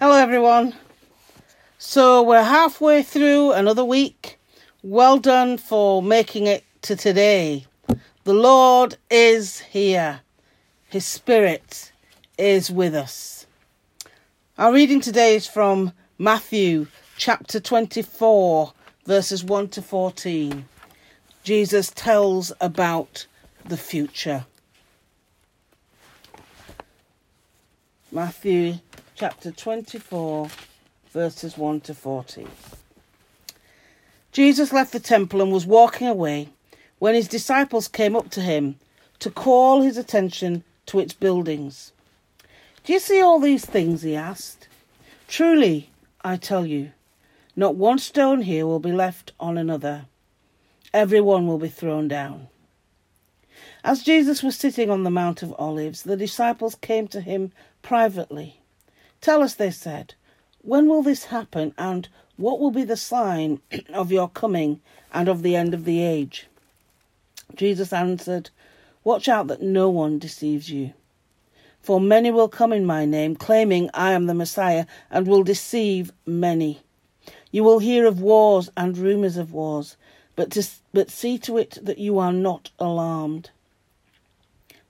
Hello, everyone. So, we're halfway through another week. Well done for making it to today. The Lord is here, His Spirit is with us. Our reading today is from Matthew chapter 24, verses 1 to 14. Jesus tells about the future. Matthew chapter 24, verses 1 to 14. Jesus left the temple and was walking away when his disciples came up to him to call his attention to its buildings. Do you see all these things? he asked. Truly, I tell you, not one stone here will be left on another. Every one will be thrown down. As Jesus was sitting on the Mount of Olives, the disciples came to him privately. Tell us, they said, when will this happen, and what will be the sign of your coming and of the end of the age? Jesus answered, Watch out that no one deceives you. For many will come in my name, claiming I am the Messiah, and will deceive many. You will hear of wars and rumours of wars, but, to, but see to it that you are not alarmed.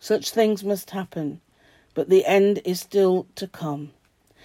Such things must happen, but the end is still to come.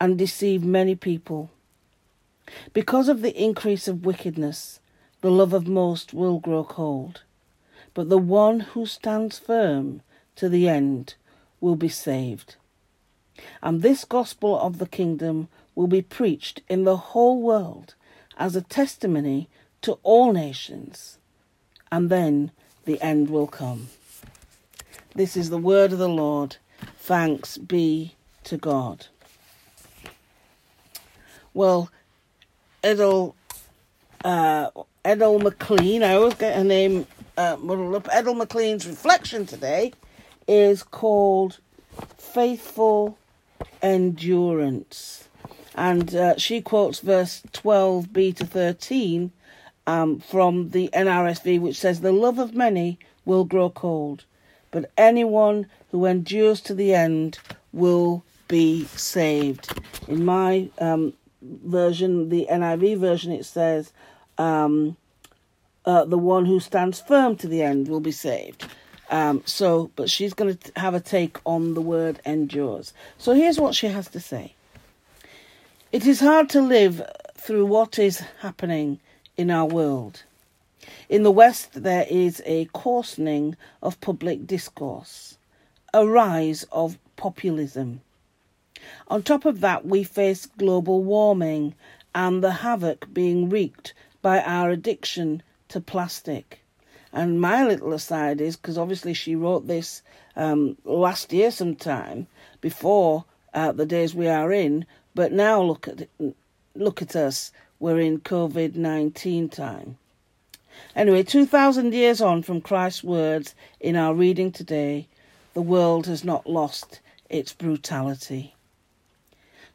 and deceive many people. Because of the increase of wickedness, the love of most will grow cold, but the one who stands firm to the end will be saved. And this gospel of the kingdom will be preached in the whole world as a testimony to all nations, and then the end will come. This is the word of the Lord. Thanks be to God. Well, Edel, uh, Edel McClean, I always get her name uh, muddled up. Edel McClean's reflection today is called Faithful Endurance. And uh, she quotes verse 12b to 13 um, from the NRSV, which says, The love of many will grow cold, but anyone who endures to the end will be saved. In my um, version, the NIV version, it says, um, uh, the one who stands firm to the end will be saved. Um, so, but she's going to have a take on the word endures. So here's what she has to say. It is hard to live through what is happening in our world. In the West, there is a coarsening of public discourse, a rise of populism, on top of that, we face global warming and the havoc being wreaked by our addiction to plastic. And my little aside is because obviously she wrote this um, last year sometime before uh, the days we are in, but now look at look at us. We're in COVID nineteen time. Anyway, two thousand years on from Christ's words in our reading today, the world has not lost its brutality.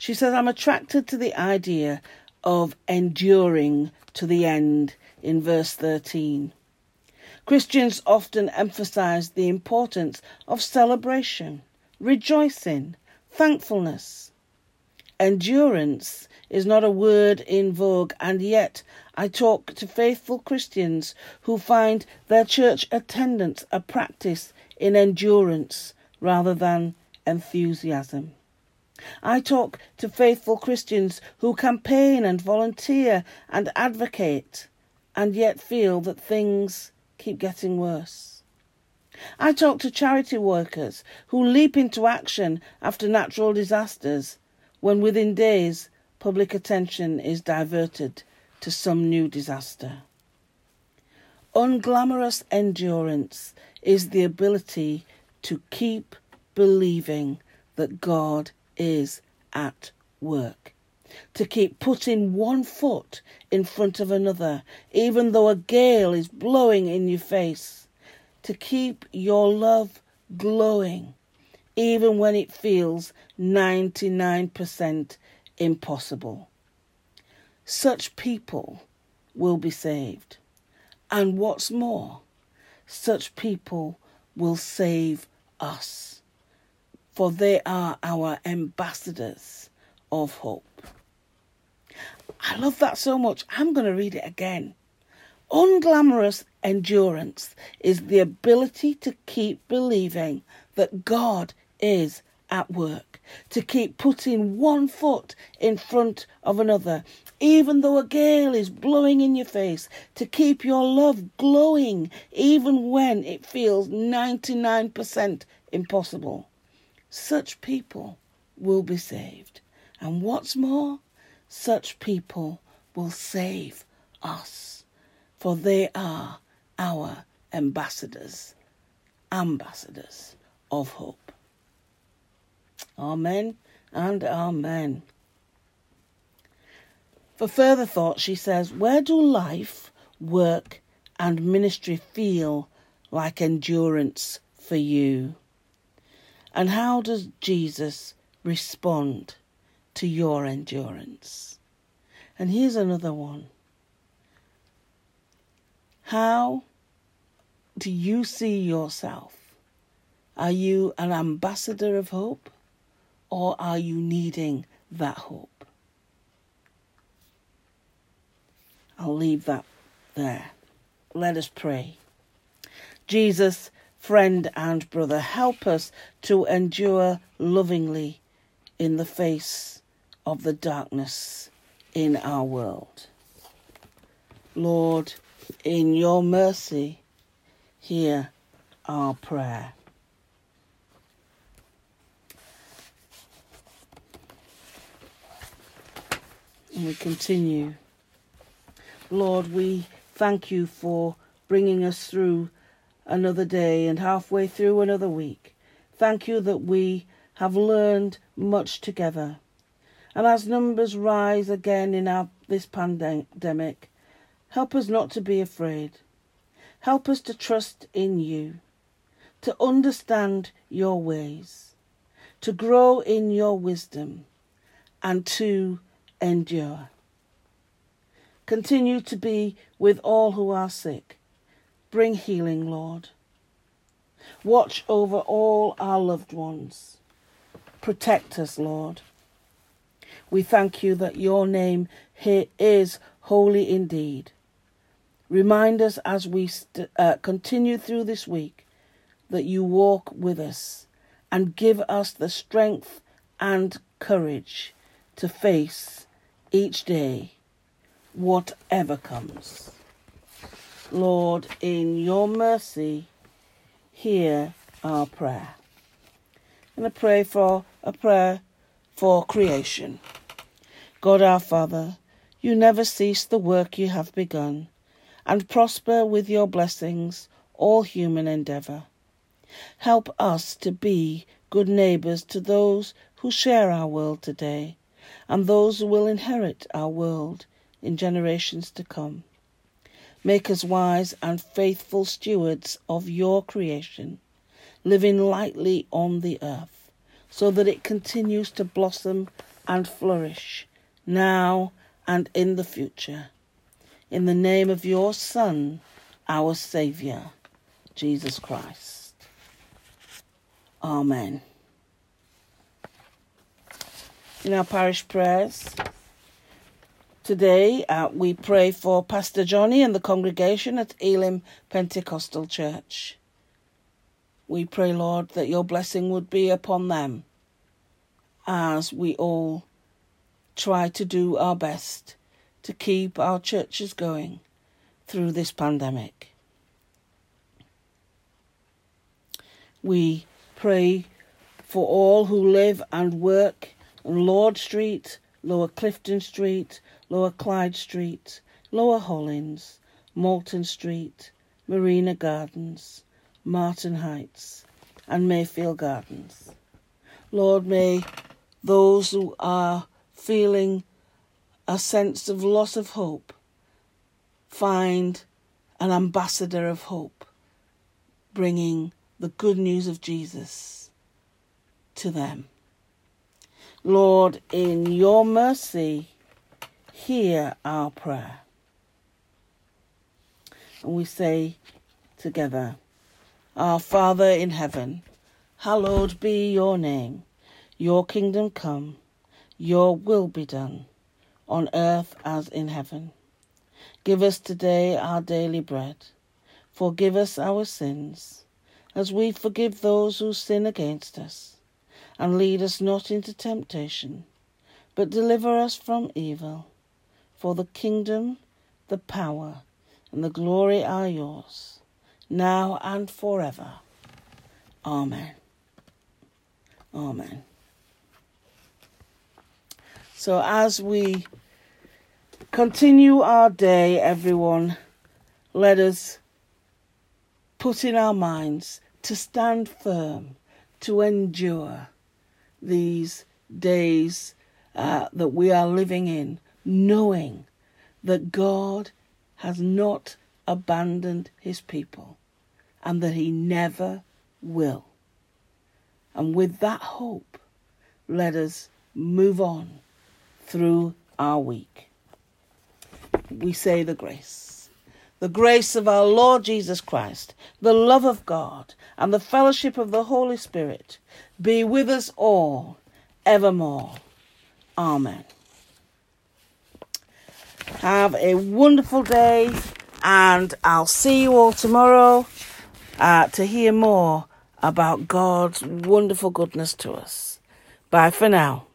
She says, I'm attracted to the idea of enduring to the end in verse 13. Christians often emphasize the importance of celebration, rejoicing, thankfulness. Endurance is not a word in vogue, and yet I talk to faithful Christians who find their church attendance a practice in endurance rather than enthusiasm. I talk to faithful Christians who campaign and volunteer and advocate and yet feel that things keep getting worse. I talk to charity workers who leap into action after natural disasters when within days public attention is diverted to some new disaster. Unglamorous endurance is the ability to keep believing that God is at work to keep putting one foot in front of another, even though a gale is blowing in your face, to keep your love glowing, even when it feels 99% impossible. Such people will be saved. And what's more, such people will save us, for they are our ambassadors of hope. I love that so much. I'm going to read it again. Unglamorous endurance is the ability to keep believing that God is at work, to keep putting one foot in front of another, even though a gale is blowing in your face, to keep your love glowing, even when it feels 99% impossible. Such people will be saved. And what's more, such people will save us, for they are our ambassadors, ambassadors of hope. Amen and amen. For further thought, she says, Where do life, work, and ministry feel like endurance for you? And how does Jesus respond to your endurance? And here's another one. How do you see yourself? Are you an ambassador of hope or are you needing that hope? I'll leave that there. Let us pray. Jesus, friend and brother, help us to endure lovingly in the face of the darkness in our world. Lord, in your mercy, hear our prayer. And we continue. Lord, we thank you for bringing us through another day and halfway through another week. Thank you that we have learned much together. And as numbers rise again in our, this pandemic, help us not to be afraid. Help us to trust in you, to understand your ways, to grow in your wisdom, and to endure. Continue to be with all who are sick. Bring healing, Lord. Watch over all our loved ones. Protect us, Lord. We thank you that your name here is holy indeed. Remind us as we st- uh, continue through this week that you walk with us and give us the strength and courage to face each day whatever comes. Lord, in your mercy, hear our prayer. And I pray for a prayer for creation. God our Father, you never cease the work you have begun, and prosper with your blessings all human endeavour. Help us to be good neighbours to those who share our world today, and those who will inherit our world in generations to come. Make us wise and faithful stewards of your creation, living lightly on the earth, so that it continues to blossom and flourish now and in the future. In the name of your Son, our Saviour, Jesus Christ. Amen. In our parish prayers, Today, uh, we pray for Pastor Johnny and the congregation at Elim Pentecostal Church. We pray, Lord, that your blessing would be upon them as we all try to do our best to keep our churches going through this pandemic. We pray for all who live and work on Lord Street, Lower Clifton Street, Lower Clyde Street, Lower Hollins, Malton Street, Marina Gardens, Martin Heights, and Mayfield Gardens. Lord, may those who are feeling a sense of loss of hope find an ambassador of hope, bringing the good news of Jesus to them. Lord, in your mercy, hear our prayer. And we say together, Our Father in heaven, hallowed be your name. Your kingdom come, your will be done, on earth as in heaven. Give us today our daily bread. Forgive us our sins, as we forgive those who sin against us. And lead us not into temptation, but deliver us from evil. For the kingdom, the power, and the glory are yours, now and forever. Amen. Amen. So as we Continue our day, everyone. Let us put in our minds to stand firm, to endure these days uh, that we are living in, knowing that God has not abandoned his people and that he never will. And with that hope, let us move on through our week we say the grace. The grace of our Lord Jesus Christ, the love of God, and the fellowship of the Holy Spirit be with us all evermore. Amen. Have a wonderful day, and I'll see you all tomorrow uh, to hear more about God's wonderful goodness to us. Bye for now.